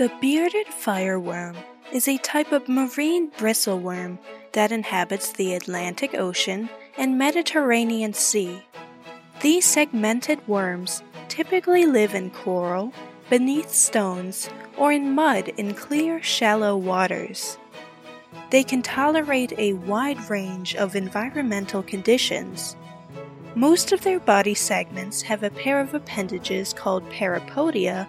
The bearded fireworm is a type of marine bristleworm that inhabits the Atlantic Ocean and Mediterranean Sea. These segmented worms typically live in coral, beneath stones, or in mud in clear, shallow waters. They can tolerate a wide range of environmental conditions. Most of their body segments have a pair of appendages called parapodia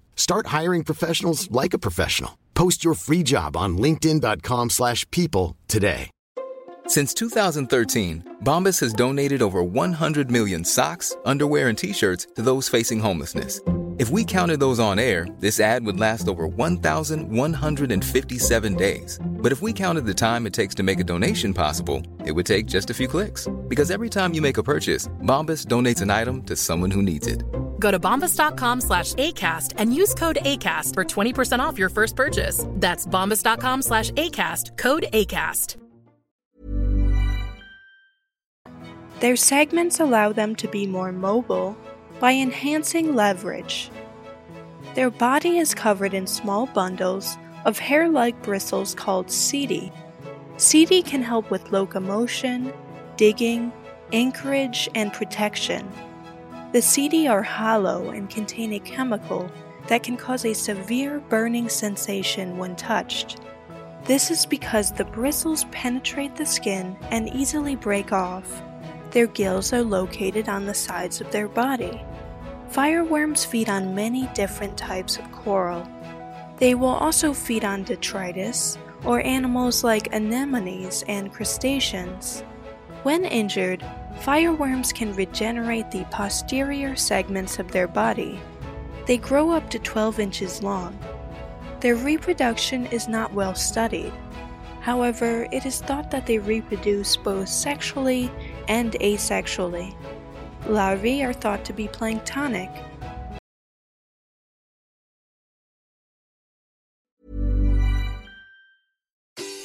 Start hiring professionals like a professional. Post your free job on linkedin.com/people slash people today. Since 2013, Bombas has donated over 100 million socks, underwear, and t shirts to those facing homelessness. If we counted those on air, this ad would last over 1,157 days. But if we counted the time it takes to make a donation possible, it would take just a few clicks. Because every time you make a purchase, Bombas donates an item to someone who needs it. Go to bombas.com slash ACAST and use code ACAST for 20% off your first purchase. That's bombas.com slash ACAST, code ACAST. Their segments allow them to be more mobile by enhancing leverage. Their body is covered in small bundles of hair like bristles called setae. Setae can help with locomotion, digging, anchorage, and protection. The setae are hollow and contain a chemical that can cause a severe burning sensation when touched. This is because the bristles penetrate the skin and easily break off. Their gills are located on the sides of their body. Fireworms feed on many different types of coral. They will also feed on detritus or animals like anemones and crustaceans. When injured, fireworms can regenerate the posterior segments of their body. They grow up to 12 inches long. Their reproduction is not well studied. However, it is thought that they reproduce both sexually and asexually. Larvae are thought to be planktonic.